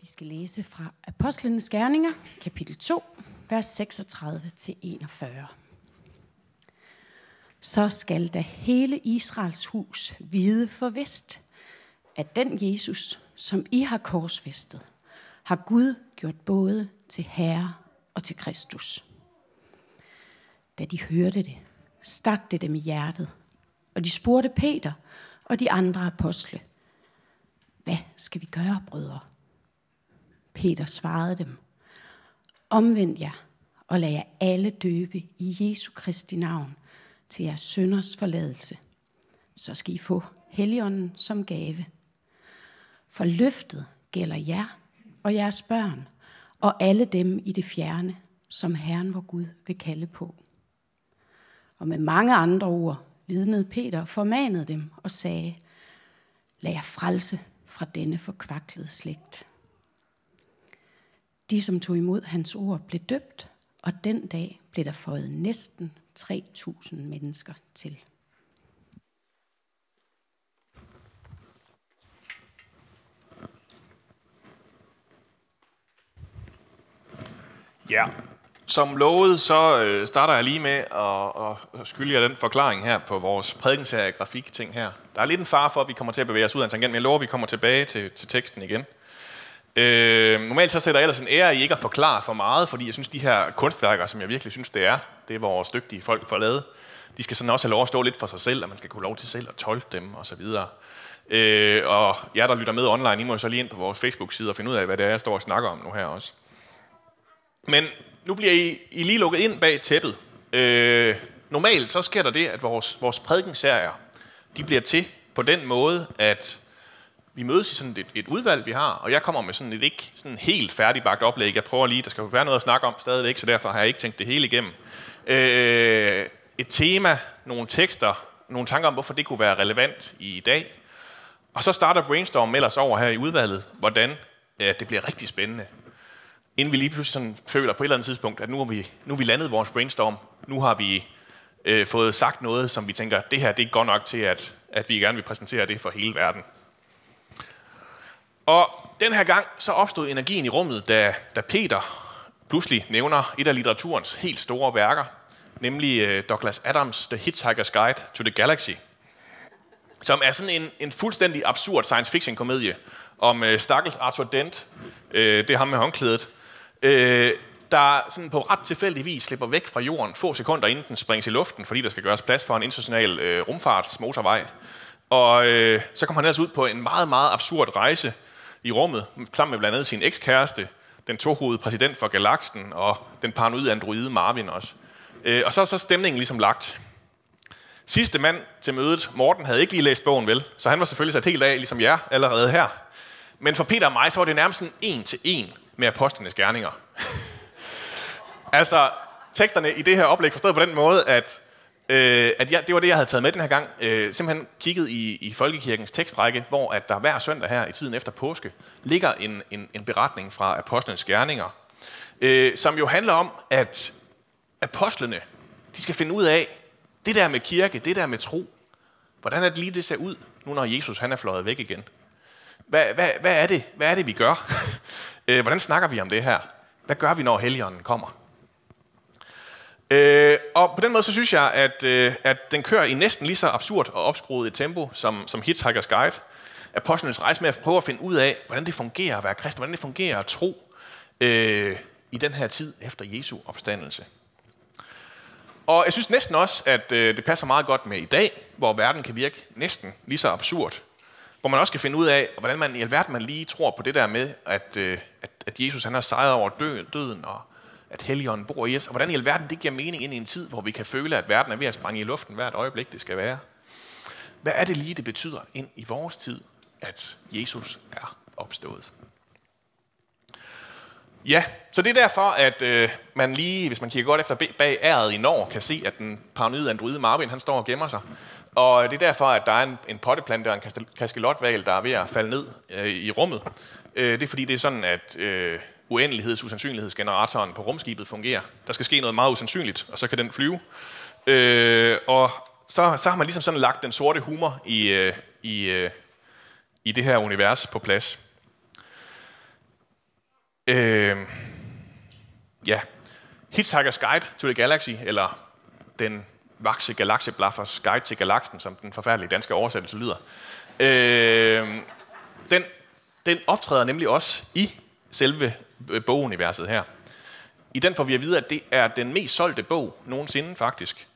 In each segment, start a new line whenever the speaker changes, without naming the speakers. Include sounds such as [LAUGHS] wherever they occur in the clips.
Vi skal læse fra Apostlenes Gerninger, kapitel 2, vers 36-41. Så skal da hele Israels hus vide for vist, at den Jesus, som I har korsfæstet, har Gud gjort både til Herre og til Kristus. Da de hørte det, stak det dem i hjertet, og de spurgte Peter og de andre apostle, hvad skal vi gøre, brødre? Peter svarede dem, omvend jer og lad jer alle døbe i Jesu Kristi navn til jeres sønders forladelse. Så skal I få Helligånden som gave. For løftet gælder jer og jeres børn og alle dem i det fjerne, som Herren vor Gud vil kalde på. Og med mange andre ord vidnede Peter formanede dem og sagde, lad jer frelse fra denne forkvaklede slægt. De, som tog imod hans ord, blev døbt, og den dag blev der fået næsten 3.000 mennesker til.
Ja, som lovet, så øh, starter jeg lige med at, at skylde jer den forklaring her på vores prædikenserie grafik-ting her. Der er lidt en far for, at vi kommer til at bevæge os ud af en tangent, men jeg lover, at vi kommer tilbage til, til teksten igen. Øh, normalt så sætter jeg ellers en ære i ikke at forklare for meget, fordi jeg synes, de her kunstværker, som jeg virkelig synes, det er, det er vores dygtige folk for lavet, de skal sådan også have lov at stå lidt for sig selv, og man skal kunne lov til selv at tolke dem og så videre. Øh, og jer, der lytter med online, I må så lige ind på vores Facebook-side og finde ud af, hvad det er, jeg står og snakker om nu her også. Men nu bliver I, I lige lukket ind bag tæppet. Øh, normalt så sker der det, at vores, vores prædikenserier, de bliver til på den måde, at vi mødes i sådan et, et udvalg, vi har, og jeg kommer med sådan et ikke sådan helt færdigbagt oplæg. Jeg prøver lige, der skal være noget at snakke om stadigvæk, så derfor har jeg ikke tænkt det hele igennem. Øh, et tema, nogle tekster, nogle tanker om, hvorfor det kunne være relevant i dag. Og så starter brainstorm ellers over her i udvalget, hvordan øh, det bliver rigtig spændende inden vi lige pludselig sådan føler på et eller andet tidspunkt, at nu har vi, nu har vi landet vores brainstorm, nu har vi øh, fået sagt noget, som vi tænker, det her det er godt nok til, at, at vi gerne vil præsentere det for hele verden. Og den her gang så opstod energien i rummet, da, da Peter pludselig nævner et af litteraturens helt store værker, nemlig øh, Douglas Adams' The Hitchhiker's Guide to the Galaxy, som er sådan en, en fuldstændig absurd science fiction komedie om øh, stakkels Arthur Dent, øh, det er ham med håndklædet, øh, der sådan på ret tilfældig vis slipper væk fra jorden få sekunder inden den springes i luften, fordi der skal gøres plads for en international øh, rumfartsmotorvej. Og øh, så kommer han ellers ud på en meget, meget absurd rejse i rummet, sammen med blandt andet sin ekskæreste, den tohovede præsident for galaksen, og den paranoide androide Marvin også. Øh, og så er så stemningen ligesom lagt. Sidste mand til mødet, Morten, havde ikke lige læst bogen vel, så han var selvfølgelig sat helt af, ligesom jer, allerede her. Men for Peter og mig, så var det nærmest sådan en til en med apostlenes gerninger. [LAUGHS] altså, teksterne i det her oplæg forstået på den måde, at, øh, at jeg, det var det, jeg havde taget med den her gang. Øh, simpelthen kigget i, i Folkekirkens tekstrække, hvor at der hver søndag her i tiden efter påske ligger en, en, en beretning fra apostlenes gerninger, øh, som jo handler om, at apostlene, de skal finde ud af, det der med kirke, det der med tro, hvordan er det lige, det ser ud, nu når Jesus han er fløjet væk igen. Hvad, hvad, hvad, er, det, hvad er det, vi gør? [LAUGHS] Øh, hvordan snakker vi om det her? Hvad gør vi, når Helligånden kommer? Øh, og på den måde, så synes jeg, at, øh, at den kører i næsten lige så absurd og opskruet et tempo som, som Hitchhiker's Guide. Apostlenes rejse med at prøve at finde ud af, hvordan det fungerer at være kristen, hvordan det fungerer at tro øh, i den her tid efter Jesu opstandelse. Og jeg synes næsten også, at øh, det passer meget godt med i dag, hvor verden kan virke næsten lige så absurd hvor man også skal finde ud af, hvordan man i alverden man lige tror på det der med, at, øh, at, at Jesus han har sejret over døden, og at Helligånden bor i os, og hvordan i alverden det giver mening ind i en tid, hvor vi kan føle, at verden er ved at sprænge i luften hvert øjeblik, det skal være. Hvad er det lige, det betyder ind i vores tid, at Jesus er opstået? Ja, så det er derfor, at øh, man lige, hvis man kigger godt efter bag æret i Norge, kan se, at den paranoide androide Marvin, han står og gemmer sig. Og det er derfor, at der er en, en potteplante og en kaskelotval, der er ved at falde ned øh, i rummet. Øh, det er fordi, det er sådan, at øh, uendeligheds- usandsynlighedsgeneratoren på rumskibet fungerer. Der skal ske noget meget usandsynligt, og så kan den flyve. Øh, og så, så har man ligesom sådan lagt den sorte humor i, øh, i, øh, i det her univers på plads. Øh, ja, Hitchhiker's Guide to the Galaxy, eller den vakse galaxeblaffers guide til galaksen, som den forfærdelige danske oversættelse lyder. Øh, den, den optræder nemlig også i selve Øh, boguniverset her. I den får vi at vide, at det er den mest solgte bog nogensinde faktisk.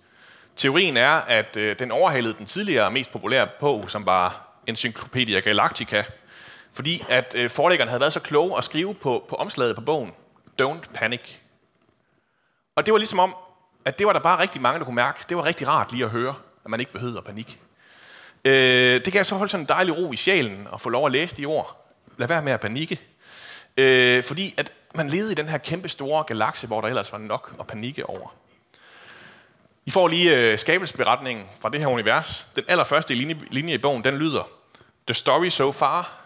Teorien er, at øh, den overhalede den tidligere mest populære bog, som var Encyclopedia Galactica, fordi at øh, forlæggerne havde været så kloge at skrive på, på omslaget på bogen, Don't Panic. Og det var ligesom om, at det var der bare rigtig mange, der kunne mærke. Det var rigtig rart lige at høre, at man ikke behøvede at panik. Øh, det kan så holde sådan en dejlig ro i sjælen og få lov at læse de ord. Lad være med at panikke. Øh, fordi at man levede i den her kæmpe store galakse, hvor der ellers var nok at panikke over. I får lige øh, skabelsberetningen fra det her univers. Den allerførste linje, linje i bogen, den lyder, The story so far.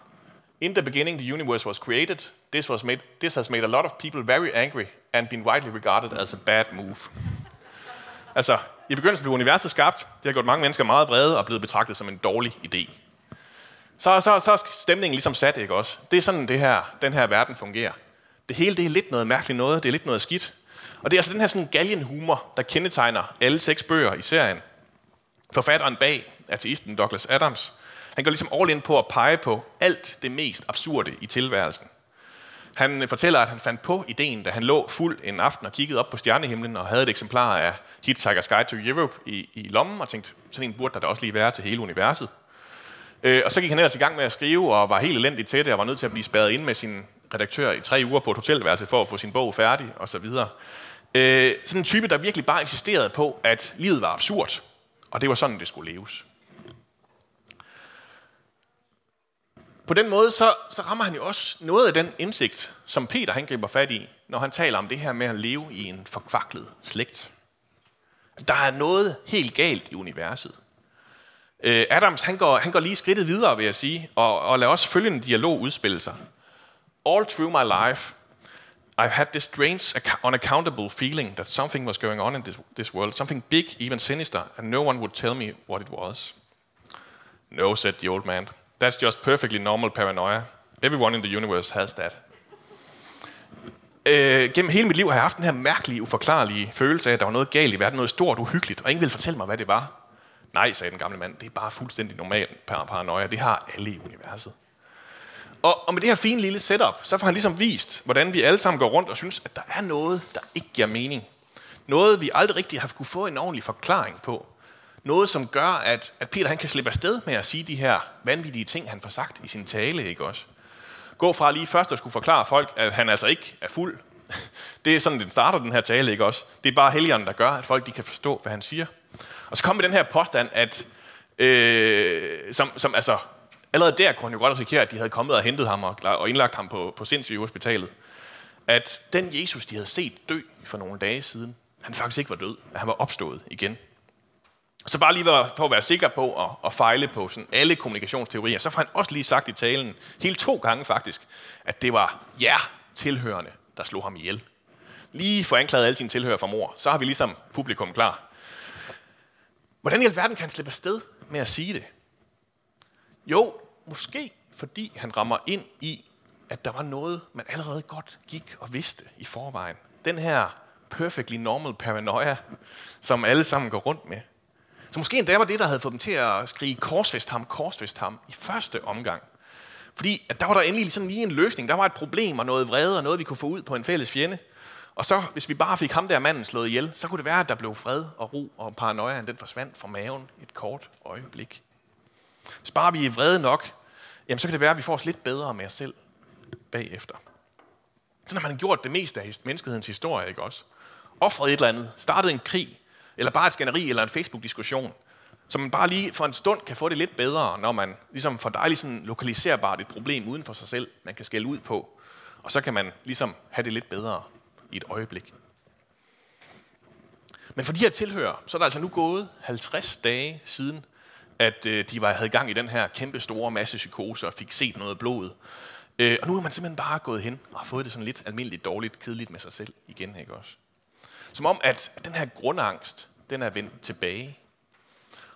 In the beginning, the universe was created. This, was made, this has made a lot of people very angry and been widely regarded as a bad move. Altså, i begyndelsen blev universet skabt. Det har gjort mange mennesker meget vrede og blevet betragtet som en dårlig idé. Så, så, så er stemningen ligesom sat, ikke også? Det er sådan, det her, den her verden fungerer. Det hele det er lidt noget mærkeligt noget, det er lidt noget skidt. Og det er altså den her sådan galgenhumor, der kendetegner alle seks bøger i serien. Forfatteren bag, ateisten Douglas Adams, han går ligesom all in på at pege på alt det mest absurde i tilværelsen. Han øh, fortæller, at han fandt på ideen, da han lå fuld en aften og kiggede op på stjernehimlen og havde et eksemplar af Hitchhiker's Guide to Europe i, i lommen og tænkte, sådan en burde der da også lige være til hele universet. Øh, og så gik han ellers i gang med at skrive og var helt elendig til det og var nødt til at blive spærret ind med sin redaktør i tre uger på et hotelværelse for at få sin bog færdig osv. Øh, sådan en type, der virkelig bare insisterede på, at livet var absurd, og det var sådan, det skulle leves. På den måde, så, så rammer han jo også noget af den indsigt, som Peter han griber fat i, når han taler om det her med at leve i en forkvaklet slægt. Der er noget helt galt i universet. Øh, Adams han går, han går lige skridtet videre, vil jeg sige, og, og lader også følgende dialog udspille sig. All through my life, I've had this strange, unaccountable feeling that something was going on in this, this world, something big, even sinister, and no one would tell me what it was. No, said the old man. That's just perfectly normal paranoia. Everyone in the universe has that. Øh, gennem hele mit liv har jeg haft den her mærkelige, uforklarlige følelse af, at der var noget galt i verden, noget stort, uhyggeligt, og ingen ville fortælle mig, hvad det var. Nej, sagde den gamle mand, det er bare fuldstændig normal paranoia. Det har alle i universet. Og, og med det her fine lille setup, så får han ligesom vist, hvordan vi alle sammen går rundt og synes, at der er noget, der ikke giver mening. Noget, vi aldrig rigtig har kunne få en ordentlig forklaring på. Noget, som gør, at, at Peter han kan slippe afsted med at sige de her vanvittige ting, han får sagt i sin tale, ikke også? Gå fra lige først at skulle forklare folk, at han altså ikke er fuld. [LAUGHS] Det er sådan, den starter, den her tale, ikke også? Det er bare helgeren, der gør, at folk de kan forstå, hvad han siger. Og så kommer den her påstand, at øh, som, som altså, allerede der kunne han jo godt risikere, at de havde kommet og hentet ham og, og indlagt ham på, på sindssygehospitalet. At den Jesus, de havde set dø for nogle dage siden, han faktisk ikke var død, at han var opstået igen. Så bare lige for at være sikker på at, at fejle på sådan alle kommunikationsteorier, så får han også lige sagt i talen, hele to gange faktisk, at det var jer tilhørende, der slog ham ihjel. Lige for anklaget alle sine tilhører for mor, så har vi ligesom publikum klar. Hvordan i alverden kan han slippe afsted med at sige det? Jo, måske fordi han rammer ind i, at der var noget, man allerede godt gik og vidste i forvejen. Den her perfectly normal paranoia, som alle sammen går rundt med. Så måske endda var det, der havde fået dem til at skrige korsfest ham, korsfest ham i første omgang. Fordi at der var der endelig sådan lige en løsning. Der var et problem og noget vrede og noget, vi kunne få ud på en fælles fjende. Og så, hvis vi bare fik ham der manden slået ihjel, så kunne det være, at der blev fred og ro og paranoiaen den forsvandt fra maven et kort øjeblik. Hvis bare vi er vrede nok, jamen så kan det være, at vi får os lidt bedre med os selv bagefter. Så når man har gjort det meste af menneskehedens historie, ikke også? Offret et eller andet, startet en krig, eller bare et skænderi eller en Facebook-diskussion, så man bare lige for en stund kan få det lidt bedre, når man ligesom får dejligt sådan lokaliserbart et problem uden for sig selv, man kan skælde ud på. Og så kan man ligesom have det lidt bedre i et øjeblik. Men for de her tilhører, så er der altså nu gået 50 dage siden, at øh, de var, havde gang i den her kæmpe store masse psykose og fik set noget blod. Øh, og nu er man simpelthen bare gået hen og har fået det sådan lidt almindeligt dårligt, kedeligt med sig selv igen, ikke også? Som om, at, den her grundangst, den er vendt tilbage.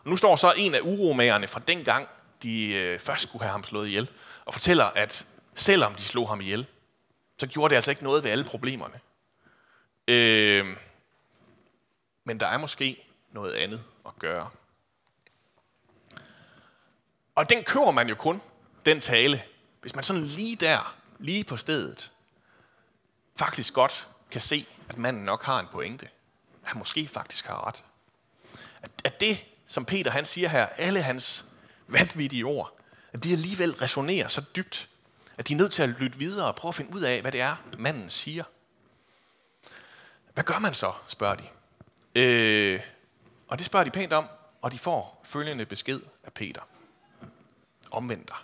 Og nu står så en af uromagerne fra dengang, de øh, først skulle have ham slået ihjel, og fortæller, at selvom de slog ham ihjel, så gjorde det altså ikke noget ved alle problemerne. Øh, men der er måske noget andet at gøre. Og den kører man jo kun, den tale, hvis man sådan lige der, lige på stedet, faktisk godt kan se, at manden nok har en pointe. Han måske faktisk har ret. At, at det, som Peter han siger her, alle hans vanvittige ord, at de alligevel resonerer så dybt, at de er nødt til at lytte videre og prøve at finde ud af, hvad det er, manden siger. Hvad gør man så, spørger de. Øh, og det spørger de pænt om, og de får følgende besked af Peter. Omvend dig.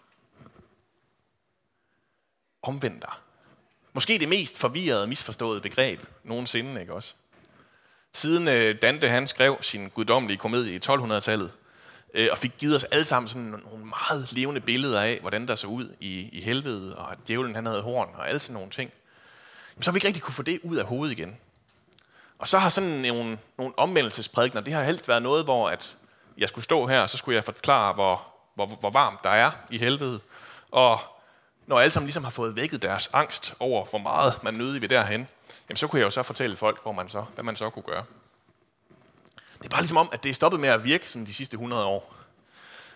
Omvend dig. Måske det mest forvirrede og misforståede begreb nogensinde, ikke også? Siden øh, Dante han skrev sin guddommelige komedie i 1200-tallet, øh, og fik givet os alle sammen sådan nogle meget levende billeder af, hvordan der så ud i, i helvede, og at djævlen han havde horn, og alle sådan nogle ting, så har vi ikke rigtig kunne få det ud af hovedet igen. Og så har sådan nogle, nogle omvendelsesprædikner, det har helst været noget, hvor at jeg skulle stå her, og så skulle jeg forklare, hvor, hvor, hvor varmt der er i helvede. Og når alle sammen ligesom har fået vækket deres angst over, hvor meget man nødig ved derhen, jamen så kunne jeg jo så fortælle folk, hvor man så, hvad man så kunne gøre. Det er bare ligesom om, at det er stoppet med at virke sådan de sidste 100 år.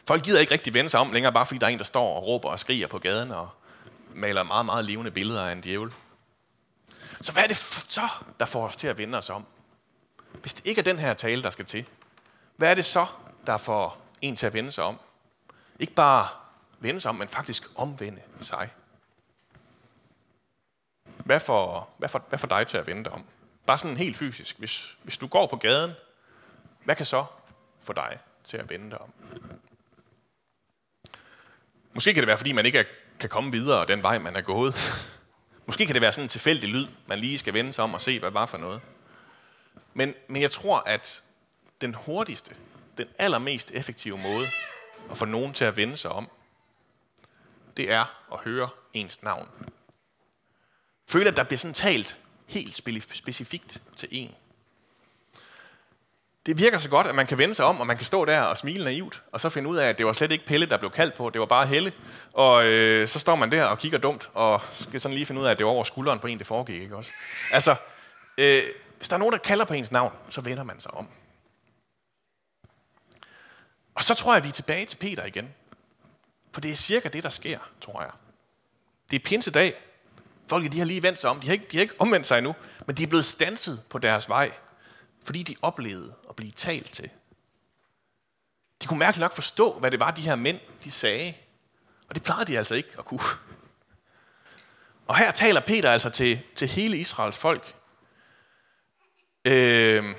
Folk gider ikke rigtig vende sig om længere, bare fordi der er en, der står og råber og skriger på gaden og maler meget, meget levende billeder af en djævel. Så hvad er det så, der får os til at vende os om? Hvis det ikke er den her tale, der skal til, hvad er det så, der får en til at vende sig om? Ikke bare vende sig om, men faktisk omvende sig. Hvad får, hvad, får, hvad får dig til at vende dig om? Bare sådan helt fysisk. Hvis, hvis du går på gaden, hvad kan så få dig til at vende dig om? Måske kan det være, fordi man ikke er, kan komme videre den vej, man er gået. [LAUGHS] Måske kan det være sådan en tilfældig lyd, man lige skal vende sig om og se, hvad det var for noget. Men, men jeg tror, at den hurtigste, den allermest effektive måde at få nogen til at vende sig om, det er at høre ens navn. Føle, at der bliver sådan talt helt specifikt til en. Det virker så godt, at man kan vende sig om, og man kan stå der og smile naivt, og så finde ud af, at det var slet ikke Pelle, der blev kaldt på, det var bare Helle. Og øh, så står man der og kigger dumt, og skal sådan lige finde ud af, at det var over skulderen på en, det foregik, ikke også? Altså, øh, hvis der er nogen, der kalder på ens navn, så vender man sig om. Og så tror jeg, at vi er tilbage til Peter igen. For det er cirka det, der sker, tror jeg. Det er pinsedag. Folk de har lige vendt sig om. De har, ikke, de har ikke omvendt sig endnu, men de er blevet stanset på deres vej fordi de oplevede at blive talt til. De kunne mærkeligt nok forstå, hvad det var, de her mænd de sagde. Og det plejede de altså ikke at kunne. Og her taler Peter altså til, til hele Israels folk. Øh,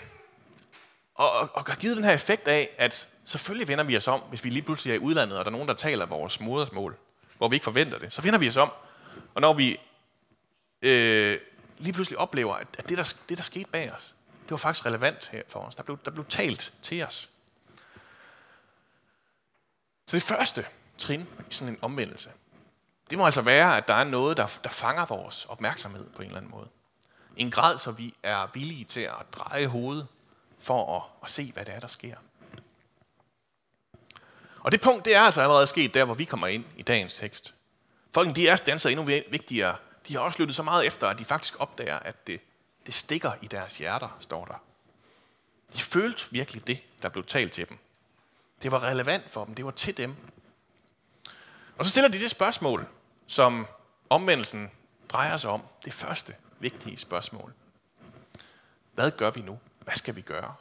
og, og, og har givet den her effekt af, at selvfølgelig vender vi os om, hvis vi lige pludselig er i udlandet, og der er nogen, der taler vores modersmål, hvor vi ikke forventer det. Så vender vi os om. Og når vi øh, lige pludselig oplever, at, at det, der, det, der skete bag os, det var faktisk relevant her for os. Der blev, der blev talt til os. Så det første trin i sådan en omvendelse, det må altså være, at der er noget, der, der fanger vores opmærksomhed på en eller anden måde. I en grad, så vi er villige til at dreje hovedet for at, at se, hvad det er, der sker. Og det punkt, det er altså allerede sket der, hvor vi kommer ind i dagens tekst. Folken, de er stanser endnu vigtigere. De har også lyttet så meget efter, at de faktisk opdager, at det det stikker i deres hjerter, står der. De følte virkelig det, der blev talt til dem. Det var relevant for dem. Det var til dem. Og så stiller de det spørgsmål, som omvendelsen drejer sig om. Det første vigtige spørgsmål. Hvad gør vi nu? Hvad skal vi gøre?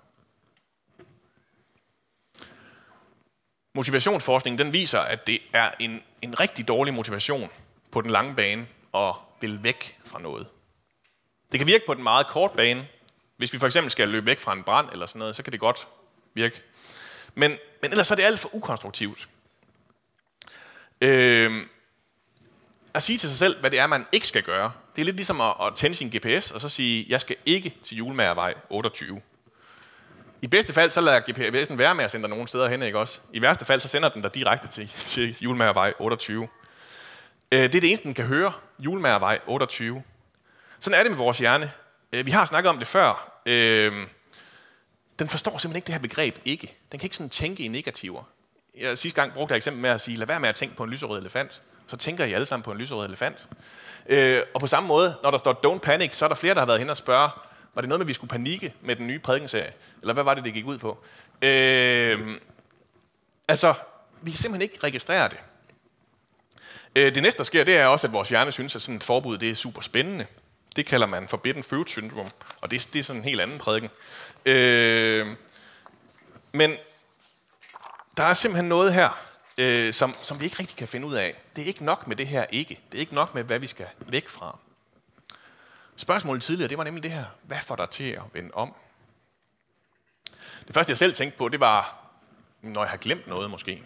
Motivationsforskningen den viser, at det er en, en rigtig dårlig motivation på den lange bane at vil væk fra noget. Det kan virke på den meget kort bane. Hvis vi for eksempel skal løbe væk fra en brand eller sådan noget, så kan det godt virke. Men, men ellers er det alt for ukonstruktivt. Øh, at sige til sig selv, hvad det er, man ikke skal gøre. Det er lidt ligesom at, at tænde sin GPS og så sige, jeg skal ikke til Julemagervej 28. I bedste fald, så lader GPS'en være med at sende dig nogen steder hen, ikke også? I værste fald, så sender den dig direkte til, til Julemagervej 28. Øh, det er det eneste, den kan høre. Julemagervej 28. Sådan er det med vores hjerne. Øh, vi har snakket om det før. Øh, den forstår simpelthen ikke det her begreb ikke. Den kan ikke sådan tænke i negativer. Jeg sidste gang brugte jeg eksempel med at sige, lad være med at tænke på en lyserød elefant. Så tænker I alle sammen på en lyserød elefant. Øh, og på samme måde, når der står don't panic, så er der flere, der har været hen og spørge, var det noget med, at vi skulle panikke med den nye prædikenserie? Eller hvad var det, det gik ud på? Øh, altså, vi kan simpelthen ikke registrere det. Øh, det næste, der sker, det er også, at vores hjerne synes, at sådan et forbud det er super spændende. Det kalder man forbidden fruit syndrome, og det, det er sådan en helt anden prædiken. Øh, men der er simpelthen noget her, øh, som, som vi ikke rigtig kan finde ud af. Det er ikke nok med det her ikke. Det er ikke nok med, hvad vi skal væk fra. Spørgsmålet tidligere, det var nemlig det her. Hvad får dig til at vende om? Det første, jeg selv tænkte på, det var, når jeg har glemt noget måske.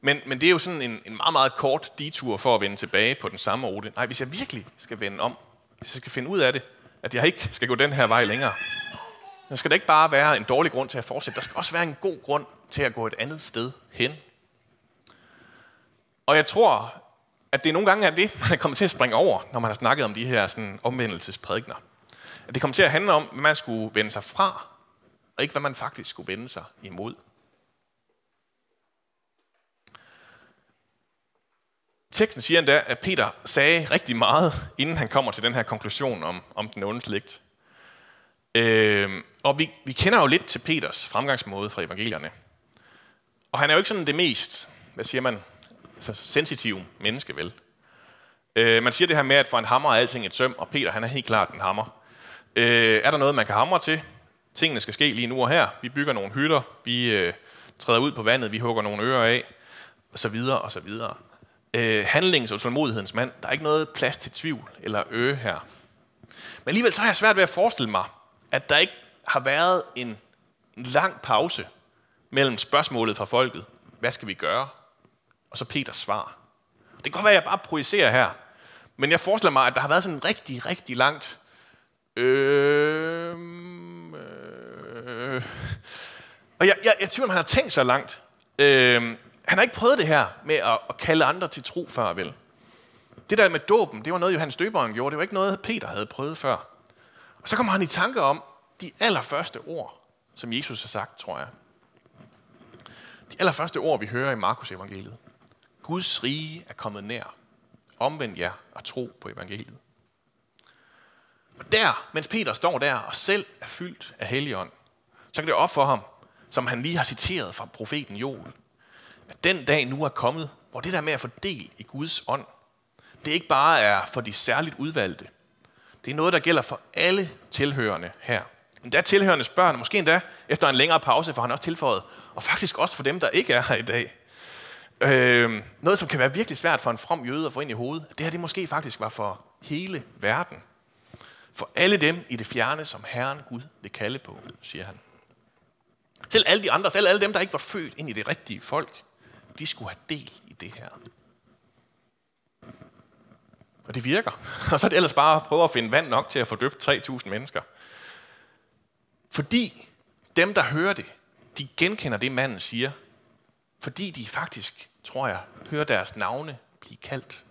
Men, men det er jo sådan en, en meget, meget kort detur for at vende tilbage på den samme rute. Nej, hvis jeg virkelig skal vende om, hvis jeg skal finde ud af det, at jeg ikke skal gå den her vej længere, Der skal det ikke bare være en dårlig grund til at fortsætte. Der skal også være en god grund til at gå et andet sted hen. Og jeg tror, at det nogle gange er det, man er kommet til at springe over, når man har snakket om de her sådan, omvendelsesprædikner. At det kommer til at handle om, hvad man skulle vende sig fra, og ikke hvad man faktisk skulle vende sig imod. Teksten siger endda, at Peter sagde rigtig meget, inden han kommer til den her konklusion om, om den onde slægt. Øh, og vi, vi kender jo lidt til Peters fremgangsmåde fra evangelierne. Og han er jo ikke sådan det mest, hvad siger man, altså sensitive menneske, vel? Øh, man siger det her med, at for en hammer er alting et søm, og Peter han er helt klart en hammer. Øh, er der noget, man kan hamre til? Tingene skal ske lige nu og her. Vi bygger nogle hytter, vi øh, træder ud på vandet, vi hugger nogle ører af, og så videre, og så videre. Øh, handlingens og tålmodighedens mand. Der er ikke noget plads til tvivl eller øge her. Men alligevel så har jeg svært ved at forestille mig, at der ikke har været en, en lang pause mellem spørgsmålet fra folket, hvad skal vi gøre, og så Peters svar. Det kan godt være, at jeg bare projicerer her, men jeg forestiller mig, at der har været sådan en rigtig, rigtig langt... Øh, øh, og jeg, jeg, jeg tvivler, om han har tænkt så langt. Øh, han har ikke prøvet det her med at, at kalde andre til tro før, vel? Det der med dåben, det var noget, Johannes Døberen gjorde. Det var ikke noget, Peter havde prøvet før. Og så kommer han i tanke om de allerførste ord, som Jesus har sagt, tror jeg. De allerførste ord, vi hører i Markus evangeliet. Guds rige er kommet nær. Omvend jer og tro på evangeliet. Og der, mens Peter står der og selv er fyldt af helligånd, så kan det op for ham, som han lige har citeret fra profeten Joel, at den dag nu er kommet, hvor det der med at få del i Guds ånd, det ikke bare er for de særligt udvalgte. Det er noget, der gælder for alle tilhørende her. Endda tilhørende børn, måske endda efter en længere pause, for han også tilføjet, og faktisk også for dem, der ikke er her i dag. Øh, noget, som kan være virkelig svært for en from jøde at få ind i hovedet, det her det måske faktisk var for hele verden. For alle dem i det fjerne, som Herren Gud vil kalde på, siger han. Selv alle de andre, selv alle dem, der ikke var født ind i det rigtige folk, de skulle have del i det her. Og det virker. [LAUGHS] Og så er det ellers bare at prøve at finde vand nok til at få døbt 3.000 mennesker. Fordi dem, der hører det, de genkender det, manden siger. Fordi de faktisk, tror jeg, hører deres navne blive kaldt.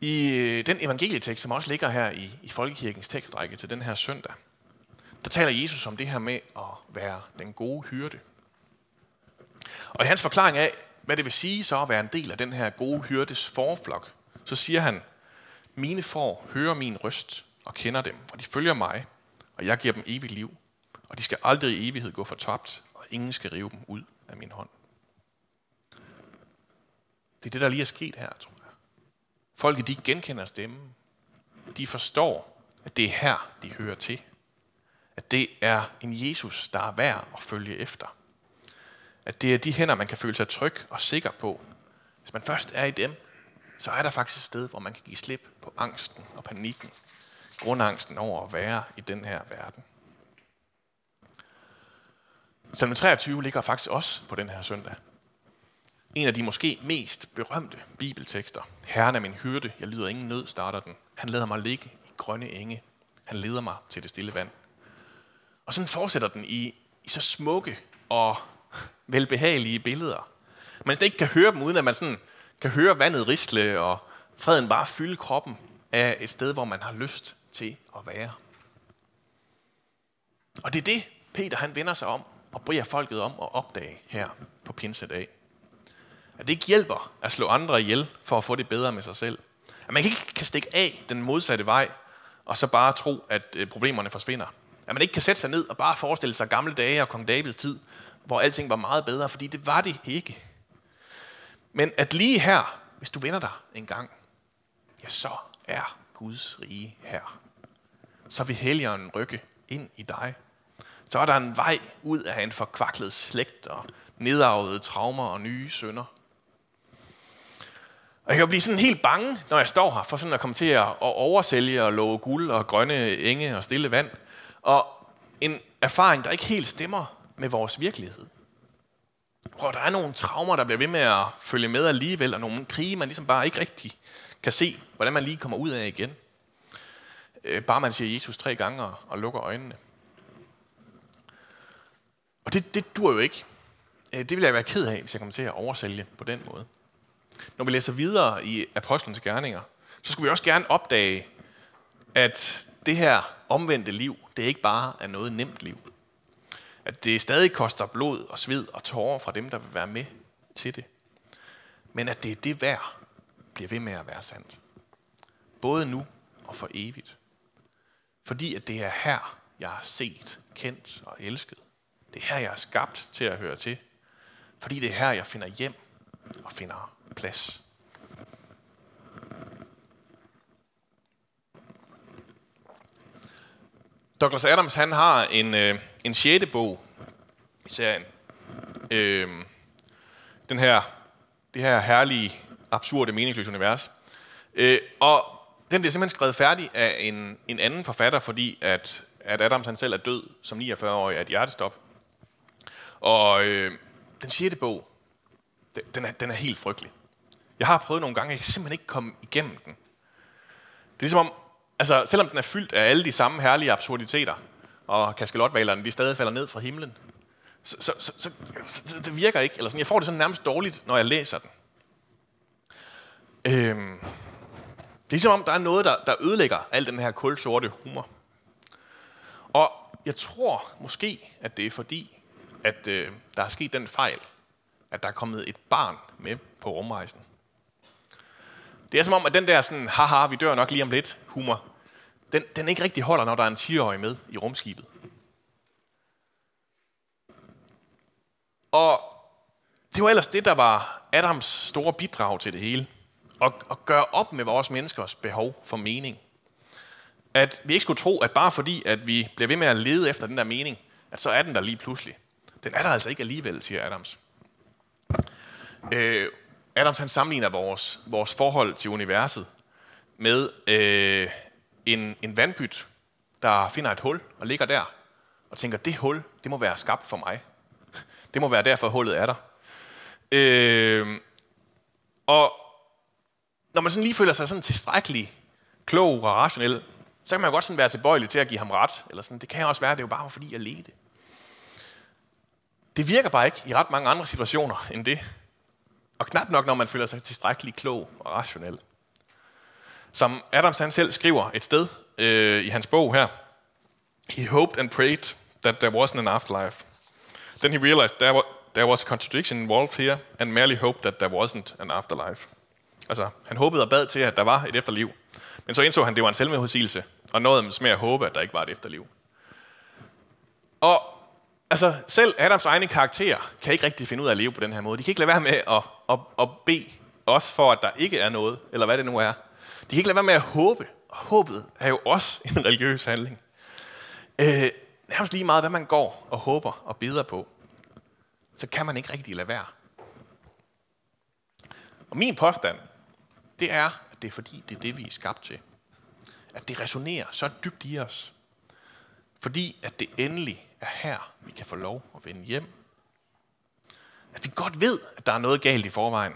I øh, den evangelietekst, som også ligger her i, i Folkekirkens tekstrække til den her søndag, der taler Jesus om det her med at være den gode hyrde. Og i hans forklaring af, hvad det vil sige så at være en del af den her gode hyrdes forflok, så siger han, mine får hører min røst og kender dem, og de følger mig, og jeg giver dem evigt liv, og de skal aldrig i evighed gå fortabt, og ingen skal rive dem ud af min hånd. Det er det, der lige er sket her, tror jeg. Folket, de genkender stemmen. De forstår, at det er her, de hører til. At det er en Jesus, der er værd at følge efter. At det er de hænder, man kan føle sig tryg og sikker på. Hvis man først er i dem, så er der faktisk et sted, hvor man kan give slip på angsten og panikken. Grundangsten over at være i den her verden. Salme 23 ligger faktisk også på den her søndag. En af de måske mest berømte bibeltekster. Herren er min hyrde, jeg lyder ingen nød, starter den. Han lader mig ligge i grønne enge. Han leder mig til det stille vand. Og sådan fortsætter den i, i så smukke og velbehagelige billeder. Man ikke kan høre dem, uden at man sådan kan høre vandet risle, og freden bare fylde kroppen af et sted, hvor man har lyst til at være. Og det er det, Peter han vender sig om og beder folket om at opdage her på pinsedag. At det ikke hjælper at slå andre ihjel for at få det bedre med sig selv. At man ikke kan stikke af den modsatte vej, og så bare tro, at øh, problemerne forsvinder. At man ikke kan sætte sig ned og bare forestille sig gamle dage og kong Davids tid, hvor alting var meget bedre, fordi det var det ikke. Men at lige her, hvis du vender dig en gang, ja, så er Guds rige her. Så vil helgeren rykke ind i dig. Så er der en vej ud af en forkvaklet slægt og nedarvede traumer og nye sønder. Og jeg kan jo blive sådan helt bange, når jeg står her, for sådan at komme til at oversælge og love guld og grønne enge og stille vand. Og en erfaring, der ikke helt stemmer med vores virkelighed. Prøv, der er nogle traumer, der bliver ved med at følge med alligevel, og nogle krige, man ligesom bare ikke rigtig kan se, hvordan man lige kommer ud af igen. Øh, bare man siger Jesus tre gange og, lukker øjnene. Og det, det dur jo ikke. Øh, det vil jeg være ked af, hvis jeg kommer til at oversælge på den måde. Når vi læser videre i Apostlenes Gerninger, så skulle vi også gerne opdage, at det her omvendte liv, det ikke bare er noget nemt liv. At det stadig koster blod og sved og tårer fra dem, der vil være med til det. Men at det er det værd, bliver ved med at være sandt. Både nu og for evigt. Fordi at det er her, jeg har set, kendt og elsket. Det er her, jeg er skabt til at høre til. Fordi det er her, jeg finder hjem og finder plads. Douglas Adams han har en, øh, en sjette bog i serien. Øh, den her, det her herlige, absurde, meningsløse univers. Øh, og den bliver simpelthen skrevet færdig af en, en anden forfatter, fordi at, at Adams han selv er død som 49-årig af et hjertestop. Og øh, den sjette bog, den er, den er helt frygtelig. Jeg har prøvet nogle gange, jeg kan simpelthen ikke komme igennem den. Det er ligesom om, altså selvom den er fyldt af alle de samme herlige absurditeter, og kaskelotvalerne, de stadig falder ned fra himlen, så, så, så, så, så det virker ikke. Eller sådan, jeg får det sådan nærmest dårligt, når jeg læser den. Øhm, det er som om, der er noget, der, der ødelægger al den her kulsorte humor. Og jeg tror måske, at det er fordi, at øh, der er sket den fejl, at der er kommet et barn med på rumrejsen. Det er som om, at den der sådan, haha, vi dør nok lige om lidt humor, den, den ikke rigtig holder, når der er en 10-årig med i rumskibet. Og det var ellers det, der var Adams store bidrag til det hele. At, at gøre op med vores menneskers behov for mening. At vi ikke skulle tro, at bare fordi, at vi bliver ved med at lede efter den der mening, at så er den der lige pludselig. Den er der altså ikke alligevel, siger Adams. Øh, Adams han sammenligner vores, vores forhold til universet med øh, en, en vandpyt, der finder et hul og ligger der, og tænker, det hul, det må være skabt for mig. Det må være derfor, hullet er der. Øh, og når man sådan lige føler sig sådan tilstrækkelig klog og rationel, så kan man jo godt sådan være tilbøjelig til at give ham ret. Eller sådan, det kan også være, det er jo bare fordi, jeg ledte. Det virker bare ikke i ret mange andre situationer end det. Og knap nok, når man føler sig tilstrækkeligt klog og rationel. Som Adams han selv skriver et sted øh, i hans bog her. He hoped and prayed that there wasn't an afterlife. Then he realized there, there was a contradiction involved here, and merely hoped that there wasn't an afterlife. Altså, han håbede og bad til, at der var et efterliv. Men så indså han, at det var en selvmedhudsigelse, og nåede med at håbe, at der ikke var et efterliv. Altså, selv Adams egne karakterer kan ikke rigtig finde ud af at leve på den her måde. De kan ikke lade være med at, at, at bede os for, at der ikke er noget, eller hvad det nu er. De kan ikke lade være med at håbe. Og håbet er jo også [LAUGHS] en religiøs handling. Øh, nærmest lige meget, hvad man går og håber og beder på, så kan man ikke rigtig lade være. Og min påstand, det er, at det er fordi, det er det, vi er skabt til. At det resonerer så dybt i os. Fordi at det endelig er her, vi kan få lov at vende hjem. At vi godt ved, at der er noget galt i forvejen.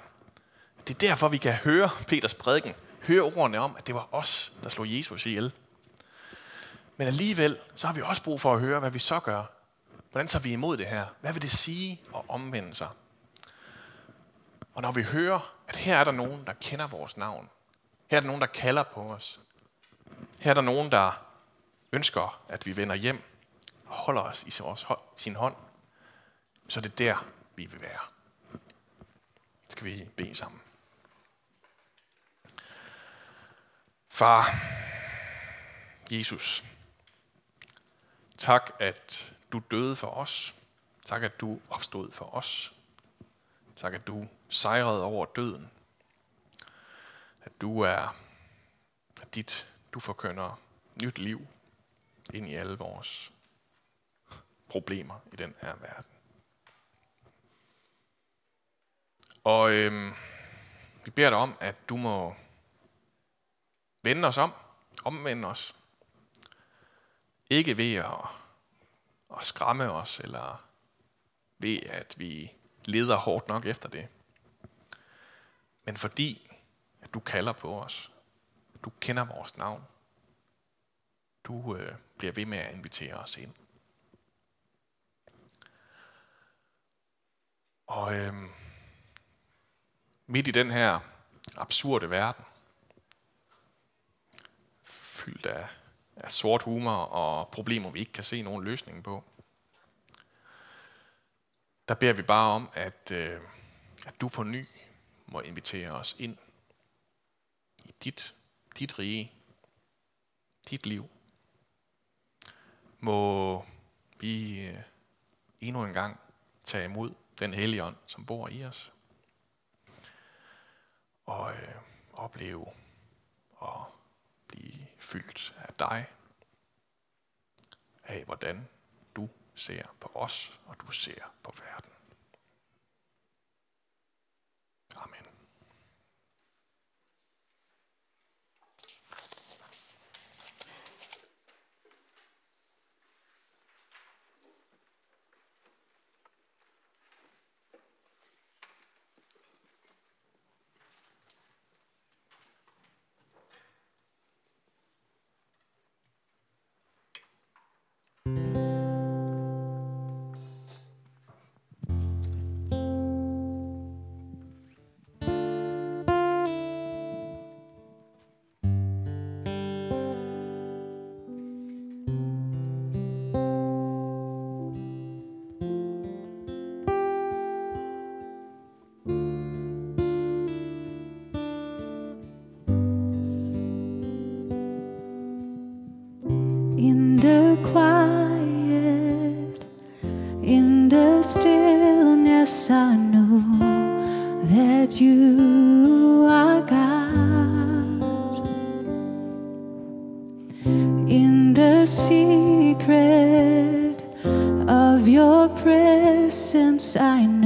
Det er derfor, vi kan høre Peters prædiken, høre ordene om, at det var os, der slog Jesus ihjel. Men alligevel, så har vi også brug for at høre, hvad vi så gør. Hvordan tager vi imod det her? Hvad vil det sige at omvende sig? Og når vi hører, at her er der nogen, der kender vores navn. Her er der nogen, der kalder på os. Her er der nogen, der ønsker, at vi vender hjem holder os i sin hånd. Så det er der, vi vil være. skal vi bede sammen. Far, Jesus, tak at du døde for os. Tak at du opstod for os. Tak at du sejrede over døden. At du er at dit, du forkynder nyt liv ind i alle vores problemer i den her verden. Og øhm, vi beder dig om, at du må vende os om, omvende os. Ikke ved at, at skræmme os, eller ved at vi leder hårdt nok efter det. Men fordi at du kalder på os. Du kender vores navn. Du øh, bliver ved med at invitere os ind. Og øh, midt i den her absurde verden, fyldt af, af sort humor og problemer, vi ikke kan se nogen løsning på, der beder vi bare om, at, øh, at du på ny må invitere os ind i dit, dit rige, dit liv. Må vi øh, endnu en gang tage imod den hellige ånd, som bor i os. Og øh, opleve og blive fyldt af dig. Af hvordan du ser på os, og du ser på verden. Amen.
Presence, I know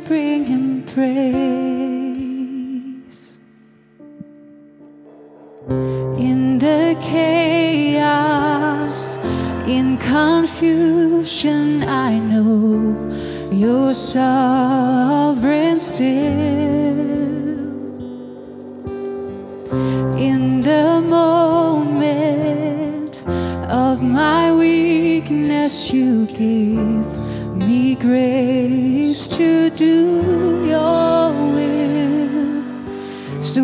bring Him praise in the chaos, in confusion, I know you're sovereign still. In the moment of my weakness, you give grace to do your will. So